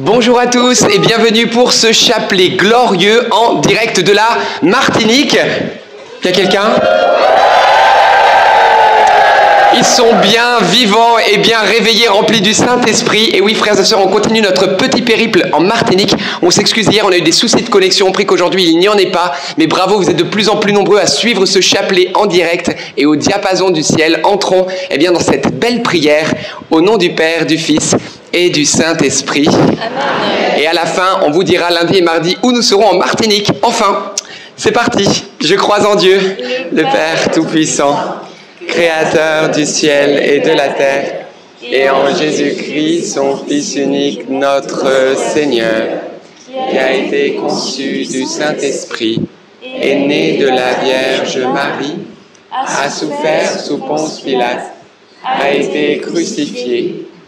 Bonjour à tous et bienvenue pour ce chapelet glorieux en direct de la Martinique. Y a quelqu'un? Ils sont bien vivants et bien réveillés, remplis du Saint-Esprit. Et oui, frères et sœurs, on continue notre petit périple en Martinique. On s'excuse hier, on a eu des soucis de connexion. On prie qu'aujourd'hui il n'y en ait pas. Mais bravo, vous êtes de plus en plus nombreux à suivre ce chapelet en direct et au diapason du ciel. Entrons eh bien, dans cette belle prière au nom du Père, du Fils et du Saint-Esprit. Et à la fin, on vous dira lundi et mardi où nous serons en Martinique. Enfin, c'est parti. Je crois en Dieu, le Père Tout-Puissant, Créateur du ciel et de la terre, et en Jésus-Christ, son Fils unique, notre Seigneur, qui a été conçu du Saint-Esprit, est né de la Vierge Marie, a souffert sous Ponce Pilate, a été crucifié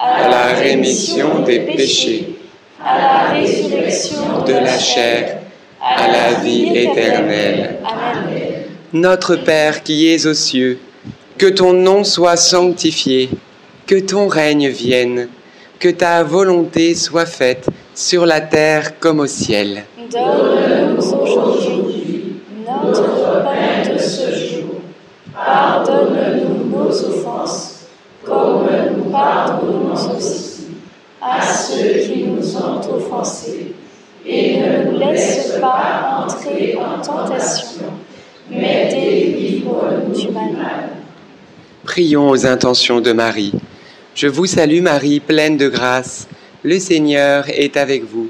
à la rémission des péchés, à la résurrection de la chair, à la vie éternelle. Amen. Notre Père qui es aux cieux, que ton nom soit sanctifié, que ton règne vienne, que ta volonté soit faite sur la terre comme au ciel. Donne-nous aujourd'hui notre pain de ce jour. Pardonne-nous nos offenses, comme nous pardonnons aussi à ceux qui nous ont offensés. Et ne nous laisse pas entrer en tentation, mais délivre-nous du mal. Prions aux intentions de Marie. Je vous salue Marie, pleine de grâce. Le Seigneur est avec vous.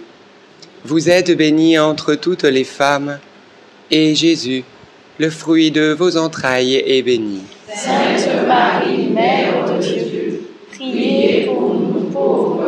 Vous êtes bénie entre toutes les femmes, et Jésus, le fruit de vos entrailles, est béni. Sainte Marie, Mère de Dieu, priez pour nous pauvres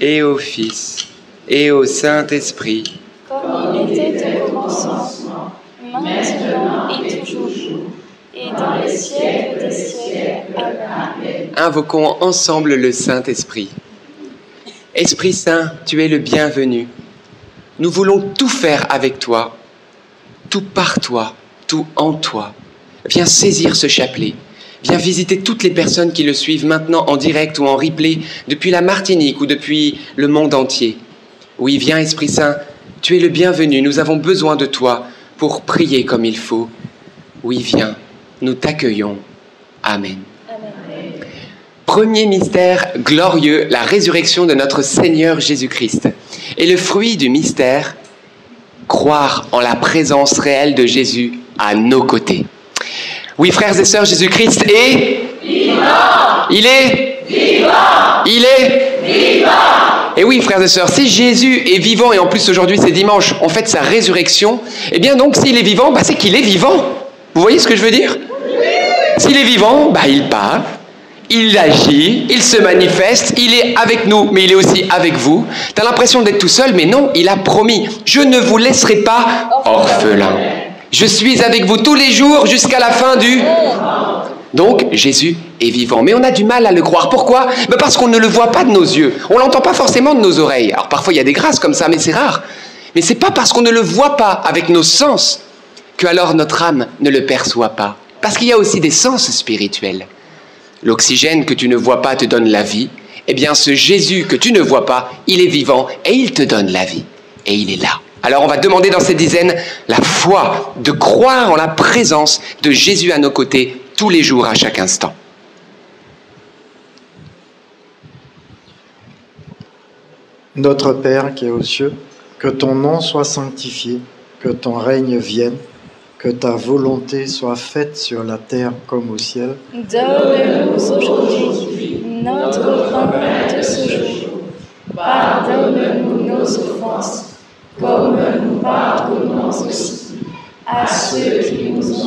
et au Fils, et au Saint-Esprit, comme il était au commencement, maintenant et toujours, et dans les siècles des siècles. Amen. Invoquons ensemble le Saint-Esprit. Esprit Saint, tu es le bienvenu. Nous voulons tout faire avec toi, tout par toi, tout en toi. Viens saisir ce chapelet. Viens visiter toutes les personnes qui le suivent maintenant en direct ou en replay depuis la Martinique ou depuis le monde entier. Oui, viens Esprit Saint, tu es le bienvenu. Nous avons besoin de toi pour prier comme il faut. Oui, viens, nous t'accueillons. Amen. Premier mystère glorieux, la résurrection de notre Seigneur Jésus-Christ. Et le fruit du mystère, croire en la présence réelle de Jésus à nos côtés. Oui, frères et sœurs, Jésus-Christ est vivant. Il est vivant. Il est vivant. Et oui, frères et sœurs, si Jésus est vivant et en plus aujourd'hui c'est dimanche, on fête sa résurrection, eh bien donc s'il est vivant, bah, c'est qu'il est vivant. Vous voyez ce que je veux dire? S'il est vivant, bah, il parle, il agit, il se manifeste, il est avec nous, mais il est aussi avec vous. Tu as l'impression d'être tout seul, mais non, il a promis, je ne vous laisserai pas orphelin. Je suis avec vous tous les jours jusqu'à la fin du... Donc Jésus est vivant, mais on a du mal à le croire. Pourquoi? Ben Parce qu'on ne le voit pas de nos yeux, on l'entend pas forcément de nos oreilles. Alors parfois il y a des grâces comme ça, mais c'est rare. Mais c'est pas parce qu'on ne le voit pas avec nos sens que alors notre âme ne le perçoit pas. Parce qu'il y a aussi des sens spirituels. L'oxygène que tu ne vois pas te donne la vie. Eh bien, ce Jésus que tu ne vois pas, il est vivant et il te donne la vie. Et il est là. Alors on va demander dans cette dizaine la foi de croire en la présence de Jésus à nos côtés tous les jours, à chaque instant. Notre Père qui es aux cieux, que ton nom soit sanctifié, que ton règne vienne, que ta volonté soit faite sur la terre comme au ciel. Donne-nous aujourd'hui notre pain de ce jour. Pardonne-nous nos offenses, comme nous pardonnons aussi à ceux qui nous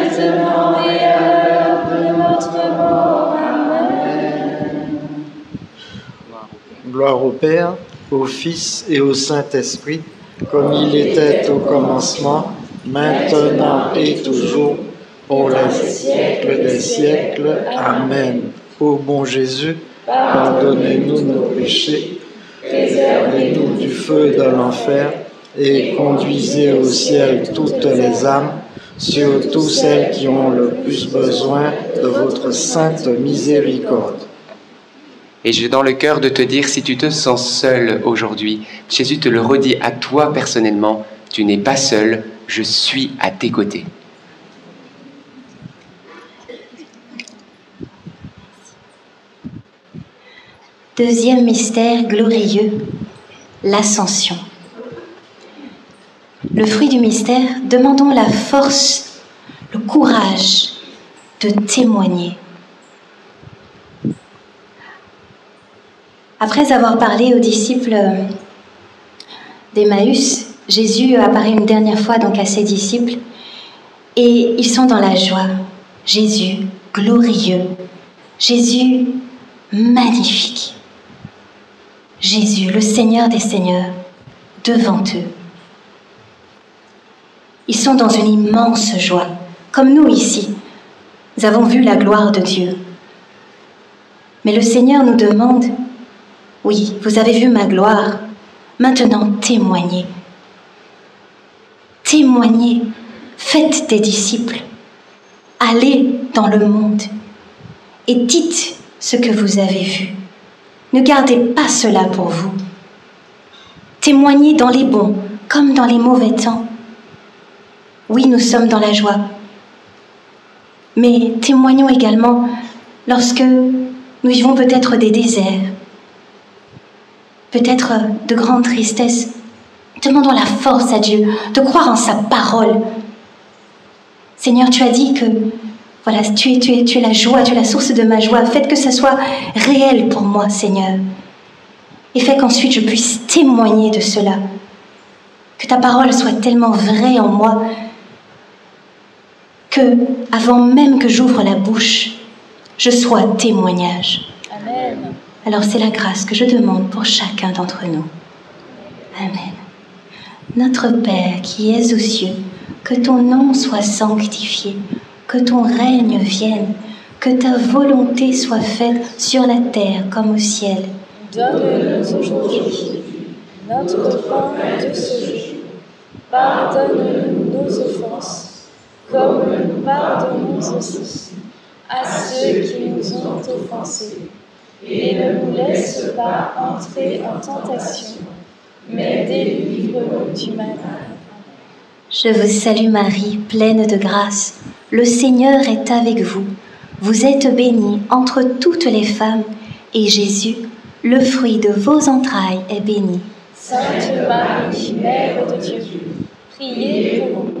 Amen. Gloire au Père, au Fils et au Saint-Esprit, comme il était au commencement, maintenant et toujours, pour les siècles des siècles. Amen. Ô bon Jésus, pardonnez-nous nos péchés, préservez-nous du feu de l'enfer et conduisez au ciel toutes les âmes, surtout celles qui ont le plus besoin de votre sainte miséricorde. Et j'ai dans le cœur de te dire, si tu te sens seul aujourd'hui, Jésus te le redit à toi personnellement, tu n'es pas seul, je suis à tes côtés. Deuxième mystère glorieux, l'ascension. Le fruit du mystère, demandons la force, le courage de témoigner. Après avoir parlé aux disciples d'Emmaüs, Jésus apparaît une dernière fois donc à ses disciples et ils sont dans la joie. Jésus glorieux, Jésus magnifique. Jésus, le Seigneur des Seigneurs, devant eux. Ils sont dans une immense joie, comme nous ici. Nous avons vu la gloire de Dieu. Mais le Seigneur nous demande, oui, vous avez vu ma gloire, maintenant témoignez. Témoignez, faites des disciples, allez dans le monde et dites ce que vous avez vu. Ne gardez pas cela pour vous. Témoignez dans les bons comme dans les mauvais temps. Oui, nous sommes dans la joie. Mais témoignons également lorsque nous vivons peut-être des déserts, peut-être de grandes tristesses. Demandons la force à Dieu de croire en sa parole. Seigneur, tu as dit que voilà, tu es, tu, es, tu es la joie, tu es la source de ma joie. Faites que ça soit réel pour moi, Seigneur. Et fais qu'ensuite je puisse témoigner de cela. Que ta parole soit tellement vraie en moi que, avant même que j'ouvre la bouche, je sois témoignage. Amen. Alors c'est la grâce que je demande pour chacun d'entre nous. Amen. Notre Père qui es aux cieux, que ton nom soit sanctifié, que ton règne vienne, que ta volonté soit faite sur la terre comme au ciel. Donne-nous aujourd'hui notre pain de ce jour. Pardonne-nous nos offenses, comme nous pardonnons aussi à ceux qui nous ont offensés. Et ne nous laisse pas entrer en tentation, mais délivre-nous du mal. Je vous salue Marie, pleine de grâce. Le Seigneur est avec vous. Vous êtes bénie entre toutes les femmes, et Jésus, le fruit de vos entrailles, est béni. Sainte Marie, Mère de Dieu, priez pour nous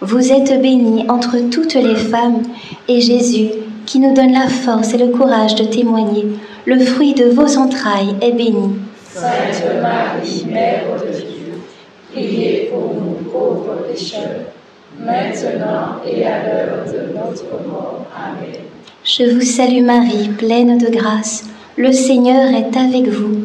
Vous êtes bénie entre toutes les femmes, et Jésus, qui nous donne la force et le courage de témoigner, le fruit de vos entrailles est béni. Sainte Marie, Mère de Dieu, priez pour nous pauvres pécheurs, maintenant et à l'heure de notre mort. Amen. Je vous salue Marie, pleine de grâce. Le Seigneur est avec vous.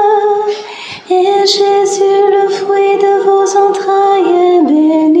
Jésus, le fruit de vos entrailles, est béni.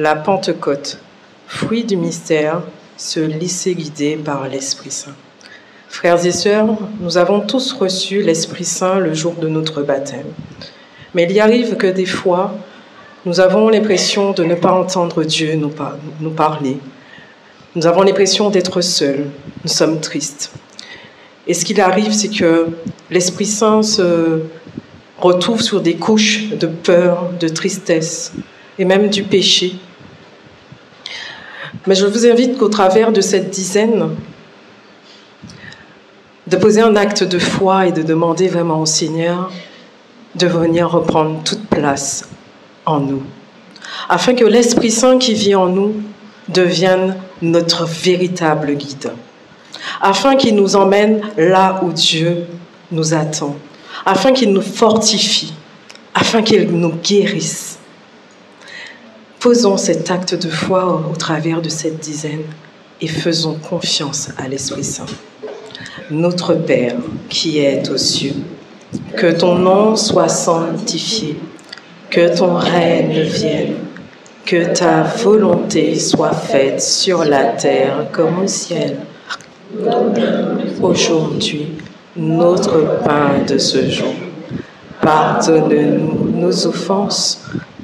la Pentecôte. Fruit du mystère, se laisser guider par l'Esprit Saint. Frères et sœurs, nous avons tous reçu l'Esprit Saint le jour de notre baptême. Mais il y arrive que des fois, nous avons l'impression de ne pas entendre Dieu nous, nous parler. Nous avons l'impression d'être seuls. Nous sommes tristes. Et ce qu'il arrive, c'est que l'Esprit Saint se retrouve sur des couches de peur, de tristesse et même du péché. Mais je vous invite qu'au travers de cette dizaine, de poser un acte de foi et de demander vraiment au Seigneur de venir reprendre toute place en nous, afin que l'Esprit Saint qui vit en nous devienne notre véritable guide, afin qu'il nous emmène là où Dieu nous attend, afin qu'il nous fortifie, afin qu'il nous guérisse. Posons cet acte de foi au, au travers de cette dizaine et faisons confiance à l'Esprit Saint. Notre Père qui es aux cieux, que ton nom soit sanctifié, que ton règne vienne, que ta volonté soit faite sur la terre comme au ciel. Aujourd'hui, notre pain de ce jour. Pardonne-nous nos offenses,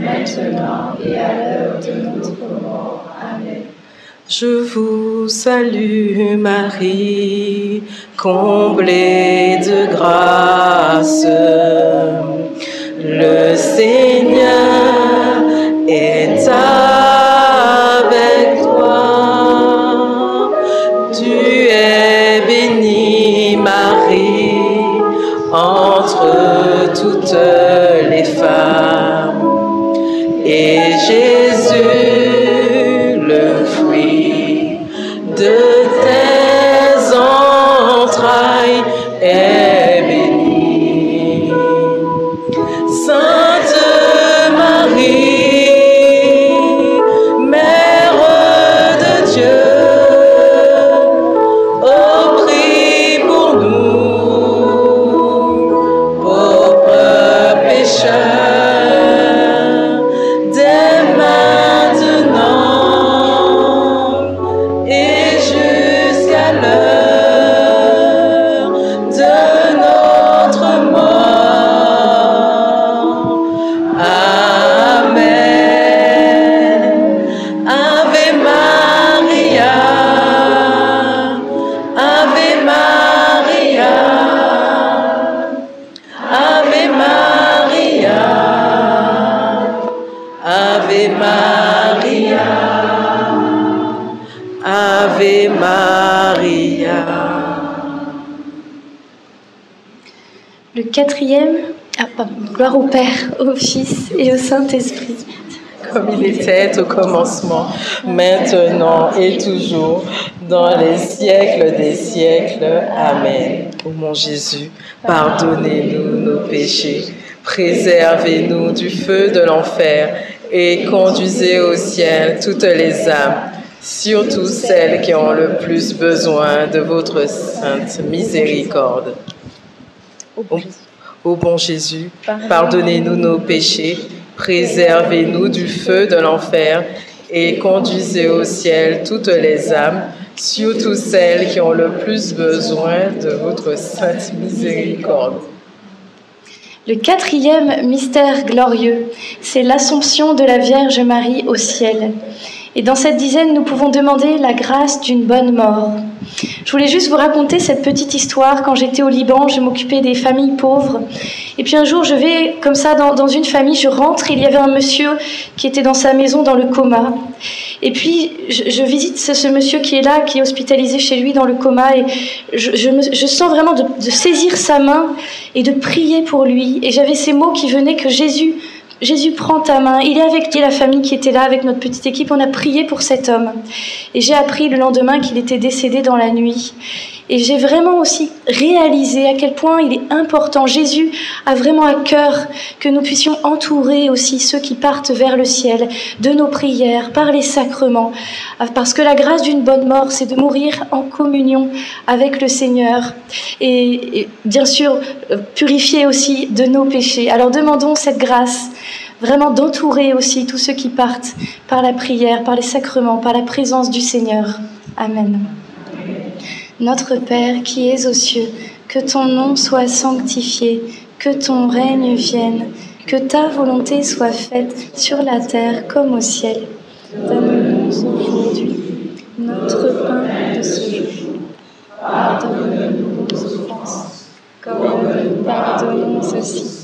maintenant et à l'heure de notre mort. Amen. Je vous salue Marie, comblée de grâce. Le Seigneur est avec toi. Tu es bénie Marie entre toutes Saint-Esprit. comme il était au commencement, maintenant et toujours, dans les siècles des siècles. Amen. Ô mon Jésus, pardonnez-nous nos péchés, préservez-nous du feu de l'enfer et conduisez au ciel toutes les âmes, surtout celles qui ont le plus besoin de votre sainte miséricorde. Ô- Ô bon Jésus, pardonnez-nous nos péchés, préservez-nous du feu de l'enfer et conduisez au ciel toutes les âmes, surtout celles qui ont le plus besoin de votre sainte miséricorde. Le quatrième mystère glorieux, c'est l'Assomption de la Vierge Marie au ciel. Et dans cette dizaine, nous pouvons demander la grâce d'une bonne mort. Je voulais juste vous raconter cette petite histoire. Quand j'étais au Liban, je m'occupais des familles pauvres. Et puis un jour, je vais comme ça dans, une famille, je rentre, il y avait un monsieur qui était dans sa maison dans le coma. Et puis je, visite ce, monsieur qui est là, qui est hospitalisé chez lui dans le coma, et je, sens vraiment de saisir sa main et de prier pour lui. Et j'avais ces mots qui venaient que Jésus Jésus prend ta main, il est avec la famille qui était là, avec notre petite équipe, on a prié pour cet homme. Et j'ai appris le lendemain qu'il était décédé dans la nuit. Et j'ai vraiment aussi réalisé à quel point il est important. Jésus a vraiment à cœur que nous puissions entourer aussi ceux qui partent vers le ciel de nos prières, par les sacrements. Parce que la grâce d'une bonne mort, c'est de mourir en communion avec le Seigneur. Et, et bien sûr, purifier aussi de nos péchés. Alors demandons cette grâce vraiment d'entourer aussi tous ceux qui partent par la prière, par les sacrements, par la présence du Seigneur. Amen. Notre Père qui es aux cieux, que ton nom soit sanctifié, que ton règne vienne, que ta volonté soit faite sur la terre comme au ciel. Donne-nous aujourd'hui notre pain de ce jour. Pardonne-nous nos offenses, comme nous pardonnons aussi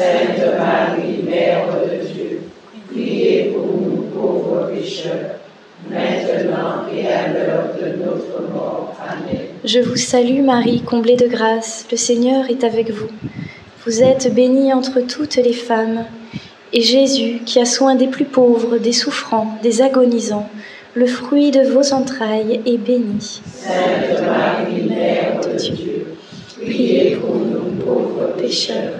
Sainte Marie, Mère de Dieu, priez pour nous pauvres pécheurs, maintenant et à l'heure de notre mort. Amen. Je vous salue Marie, comblée de grâce, le Seigneur est avec vous. Vous êtes bénie entre toutes les femmes, et Jésus, qui a soin des plus pauvres, des souffrants, des agonisants, le fruit de vos entrailles, est béni. Sainte Marie, Mère de Dieu, priez pour nous pauvres pécheurs,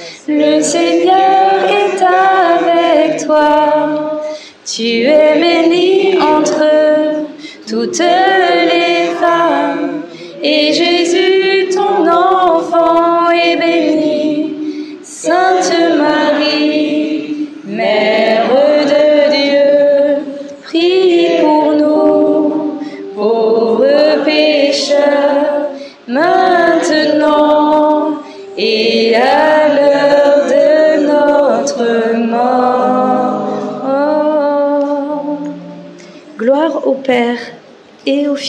le Seigneur est avec toi. Tu es bénie entre toutes les femmes, et Jésus,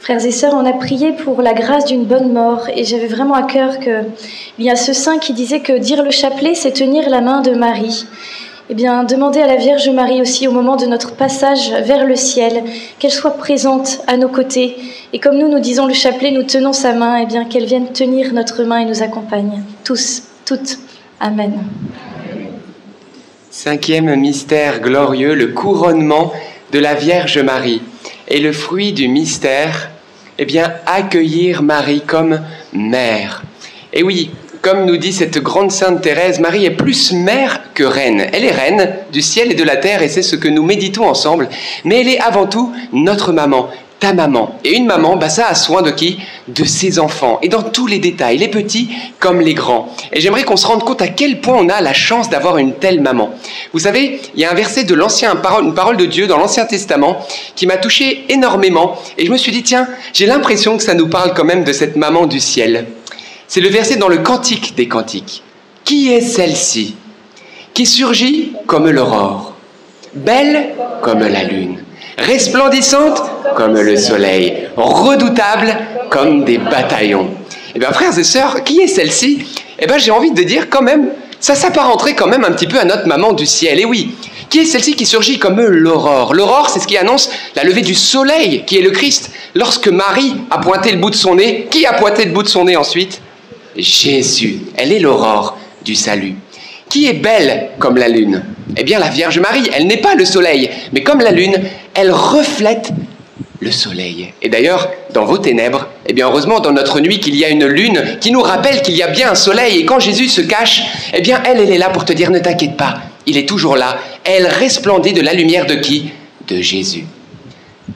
Frères et sœurs, on a prié pour la grâce d'une bonne mort et j'avais vraiment à cœur que il y a ce saint qui disait que dire le chapelet, c'est tenir la main de Marie. Eh bien, demandez à la Vierge Marie aussi au moment de notre passage vers le ciel, qu'elle soit présente à nos côtés. Et comme nous, nous disons le chapelet, nous tenons sa main, eh bien, qu'elle vienne tenir notre main et nous accompagne. Tous, toutes. Amen. Cinquième mystère glorieux, le couronnement de la Vierge Marie. Et le fruit du mystère, eh bien, accueillir Marie comme mère. Et oui, comme nous dit cette grande sainte Thérèse, Marie est plus mère que reine. Elle est reine du ciel et de la terre et c'est ce que nous méditons ensemble. Mais elle est avant tout notre maman, ta maman. Et une maman, bah, ça a soin de qui? De ses enfants. Et dans tous les détails, les petits comme les grands. Et j'aimerais qu'on se rende compte à quel point on a la chance d'avoir une telle maman. Vous savez, il y a un verset de l'ancien, une parole de Dieu dans l'Ancien Testament qui m'a touché énormément. Et je me suis dit, tiens, j'ai l'impression que ça nous parle quand même de cette maman du ciel. C'est le verset dans le Cantique des Cantiques. Qui est celle-ci? Qui surgit comme l'aurore, belle comme la lune, resplendissante comme le soleil, redoutable comme des bataillons Eh bien, frères et sœurs, qui est celle-ci? Eh bien, j'ai envie de dire quand même, ça s'apparenterait quand même un petit peu à notre maman du ciel. Et oui, qui est celle-ci qui surgit comme l'aurore? L'aurore, c'est ce qui annonce la levée du soleil, qui est le Christ. Lorsque Marie a pointé le bout de son nez, qui a pointé le bout de son nez ensuite? Jésus. Elle est l'aurore du salut. Qui est belle comme la lune? Eh bien, la Vierge Marie, elle n'est pas le soleil, mais comme la lune, elle reflète le soleil. Et d'ailleurs, dans vos ténèbres, eh bien, heureusement, dans notre nuit, qu'il y a une lune qui nous rappelle qu'il y a bien un soleil. Et quand Jésus se cache, eh bien, elle, elle est là pour te dire, ne t'inquiète pas, il est toujours là. Elle resplendit de la lumière de qui? De Jésus.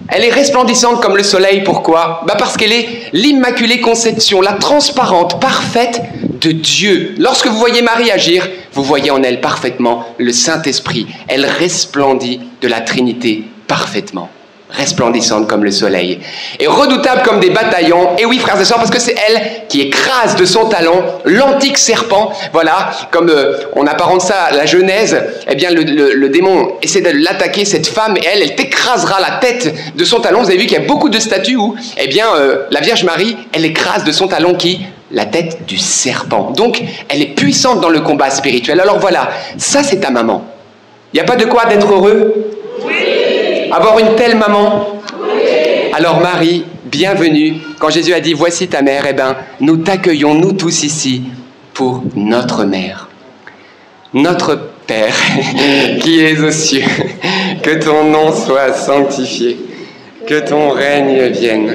Elle est resplendissante comme le soleil, pourquoi? Bah Parce qu'elle est l'Immaculée Conception, la transparente, parfaite de Dieu. Lorsque vous voyez Marie agir, vous voyez en elle parfaitement le Saint-Esprit. Elle resplendit de la Trinité parfaitement resplendissante comme le soleil, et redoutable comme des bataillons. Et oui, frères et sœurs, parce que c'est elle qui écrase de son talon l'antique serpent. Voilà, comme euh, on apparente ça à la Genèse, eh bien, le, démon essaie de l'attaquer, cette femme, et elle, elle t'écrasera la tête de son talon. Vous avez vu qu'il y a beaucoup de statues où, eh bien, euh, la Vierge Marie, elle écrase de son talon qui la tête du serpent. Donc, elle est puissante dans le combat spirituel. Alors voilà, ça c'est ta maman. Il n'y a pas de quoi d'être heureux? Avoir une telle maman? Alors Marie, bienvenue. Quand Jésus a dit Voici ta mère, eh bien, nous t'accueillons, nous tous ici, pour notre mère. Notre Père qui es aux cieux, que ton nom soit sanctifié, que ton règne vienne,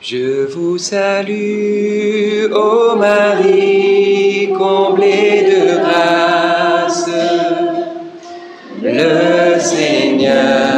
Je vous salue, ô Marie, comblée de grâce. Le Seigneur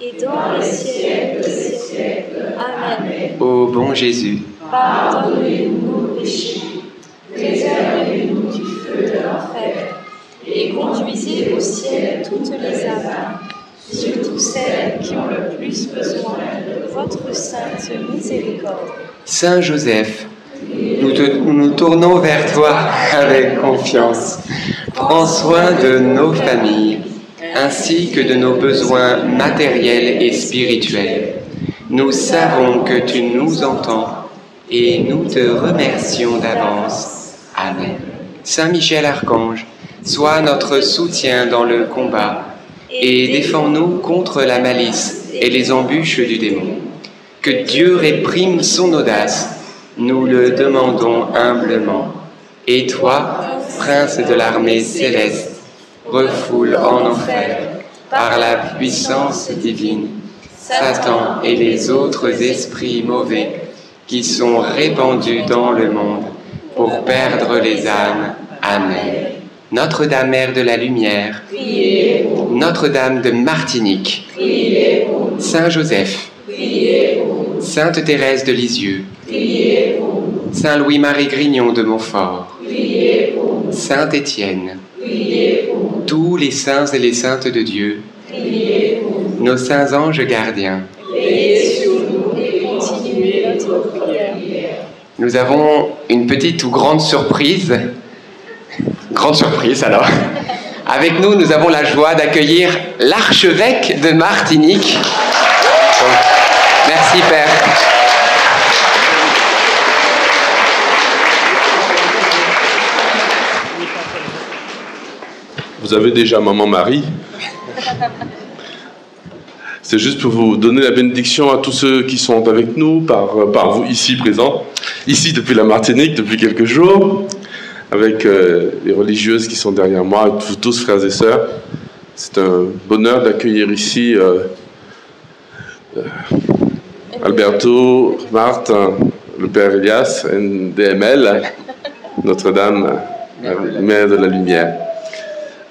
et dans les siècles des siècles. Amen. Ô bon Jésus, Pardonnez-nous nos péchés, préservez-nous du feu de l'enfer, et conduisez au ciel toutes les âmes, surtout celles qui ont le plus besoin de votre sainte miséricorde. Saint Joseph, nous, te- nous nous tournons vers toi avec confiance. Prends soin de nos familles, ainsi que de nos besoins matériels et spirituels. Nous savons que tu nous entends et nous te remercions d'avance. Amen. Saint Michel Archange, sois notre soutien dans le combat et défends-nous contre la malice et les embûches du démon. Que Dieu réprime son audace, nous le demandons humblement. Et toi, prince de l'armée céleste, refoule en enfer, par la puissance divine, Satan et les autres esprits mauvais qui sont répandus dans le monde pour perdre les âmes. Amen. Notre-Dame, Mère de la Lumière, Notre-Dame de Martinique, Saint Joseph, Sainte Thérèse de Lisieux, Saint Louis-Marie Grignon de Montfort, Saint Étienne, tous les saints et les saintes de Dieu, nos saints anges gardiens, Veillez sur nous et continuez notre prière. nous avons une petite ou grande surprise. Grande surprise alors. Avec nous, nous avons la joie d'accueillir l'archevêque de Martinique. Merci Père. Vous avez déjà Maman Marie. C'est juste pour vous donner la bénédiction à tous ceux qui sont avec nous, par, vous ici présents, ici depuis la Martinique, depuis quelques jours, avec euh, les religieuses qui sont derrière moi, vous tous frères et sœurs. C'est un bonheur d'accueillir ici euh, euh, Alberto, Marthe, le Père Elias, NDML, Notre-Dame, Mère de la Lumière.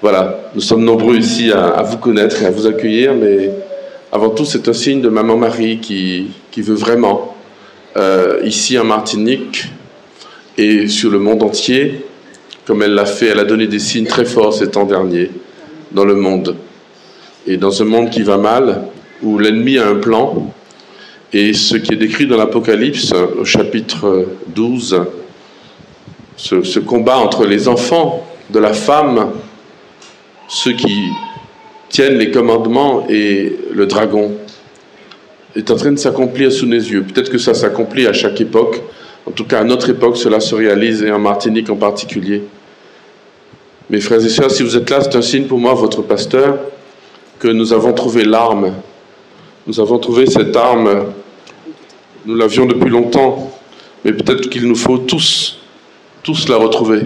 Voilà, nous sommes nombreux ici à, vous connaître et à vous accueillir, mais avant tout, c'est un signe de Maman Marie qui, veut vraiment, euh, ici en Martinique et sur le monde entier, comme elle l'a fait, elle a donné des signes très forts ces temps derniers dans le monde. Et dans ce monde qui va mal, où l'ennemi a un plan, et ce qui est décrit dans l'Apocalypse au chapitre 12, ce, ce combat entre les enfants de la femme, ceux qui tiennent les commandements et le dragon est en train de s'accomplir sous nos yeux. Peut-être que ça s'accomplit à chaque époque. En tout cas, à notre époque, cela se réalise, et en Martinique en particulier. Mes frères et sœurs, si vous êtes là, c'est un signe pour moi, votre pasteur, que nous avons trouvé l'arme. Nous avons trouvé cette arme. Nous l'avions depuis longtemps, mais peut-être qu'il nous faut tous, tous la retrouver.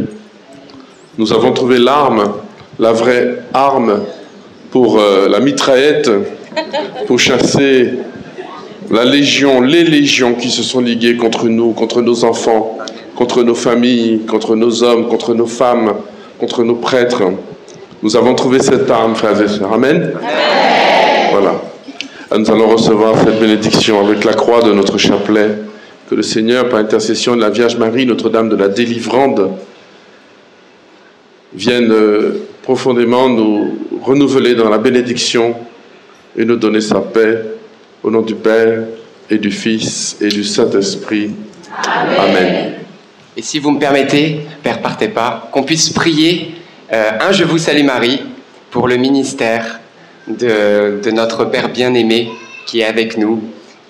Nous avons trouvé l'arme la vraie arme pour euh, la mitraillette, pour chasser la légion, les légions qui se sont liguées contre nous, contre nos enfants, contre nos familles, contre nos hommes, contre nos femmes, contre nos prêtres. Nous avons trouvé cette arme, frères et sœurs. Amen. Amen. Voilà. Nous allons recevoir cette bénédiction avec la croix de notre chapelet. Que le Seigneur, par intercession de la Vierge Marie, Notre-Dame de la Délivrande, vienne profondément nous renouveler dans la bénédiction et nous donner sa paix. Au nom du Père et du Fils et du Saint-Esprit. Amen. Amen. Et si vous me permettez, Père, partez pas, qu'on puisse prier euh, un Je vous salue Marie pour le ministère de, de notre Père bien-aimé qui est avec nous.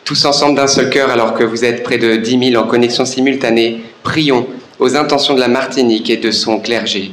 Tous ensemble d'un seul cœur, alors que vous êtes près de 10 000 en connexion simultanée, prions aux intentions de la Martinique et de son clergé.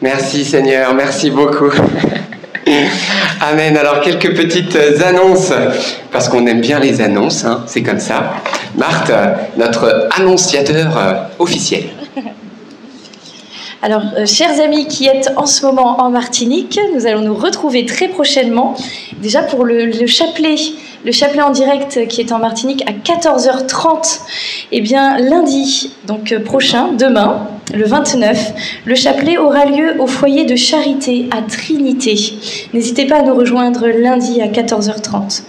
Merci Seigneur, merci beaucoup. Amen. Alors quelques petites annonces, parce qu'on aime bien les annonces, hein, c'est comme ça. Marthe, notre annonciateur euh, officiel. Alors, euh, chers amis qui êtes en ce moment en Martinique, nous allons nous retrouver très prochainement, déjà pour le chapelet le chapelet en direct qui est en Martinique à 14h30. Eh bien, lundi, donc euh, prochain, demain, le 29, le chapelet aura lieu au foyer de charité à Trinité. N'hésitez pas à nous rejoindre lundi à 14h30.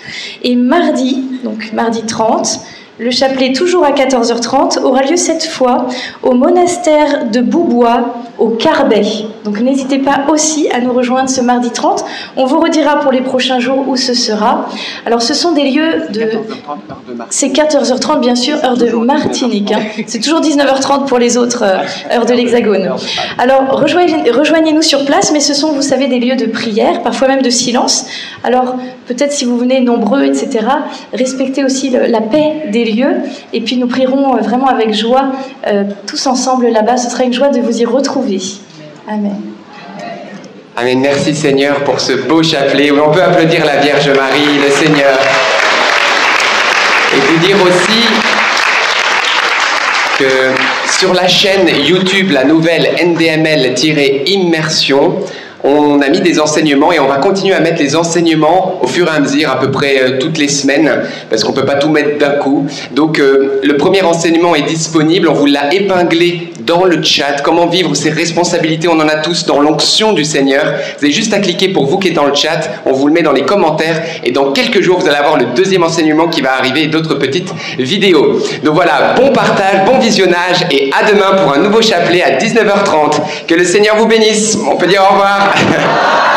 Et mardi, donc mardi 30, le chapelet, toujours à 14h30, aura lieu cette fois au monastère de Boubois, au Carbet. Donc n'hésitez pas aussi à nous rejoindre ce mardi 30. On vous redira pour les prochains jours où ce sera. Alors ce sont des lieux de... C'est 14h30 bien sûr, heure de Martinique. Hein. C'est toujours 19h30 pour les autres euh, heures de l'Hexagone. Alors rejoignez-nous sur place, mais ce sont, vous savez, des lieux de prière, parfois même de silence. Alors peut-être si vous venez nombreux, etc., respectez aussi le, la paix des Et puis nous prierons euh, vraiment avec joie euh, tous ensemble là-bas. Ce sera une joie de vous y retrouver. Amen. Amen. Merci Seigneur pour ce beau chapelet. On peut applaudir la Vierge Marie, le Seigneur. Et vous dire aussi que sur la chaîne YouTube, la nouvelle NDML-immersion, on a mis des enseignements et on va continuer à mettre les enseignements au fur et à mesure, à peu près euh, toutes les semaines, parce qu'on ne peut pas tout mettre d'un coup. Donc euh, le premier enseignement est disponible, on vous l'a épinglé dans le chat comment vivre ses responsabilités. On en a tous dans l'onction du Seigneur. Vous avez juste à cliquer pour vous qui êtes dans le chat. On vous le met dans les commentaires. Et dans quelques jours, vous allez avoir le deuxième enseignement qui va arriver et d'autres petites vidéos. Donc voilà, bon partage, bon visionnage et à demain pour un nouveau chapelet à 19h30. Que le Seigneur vous bénisse. On peut dire au revoir.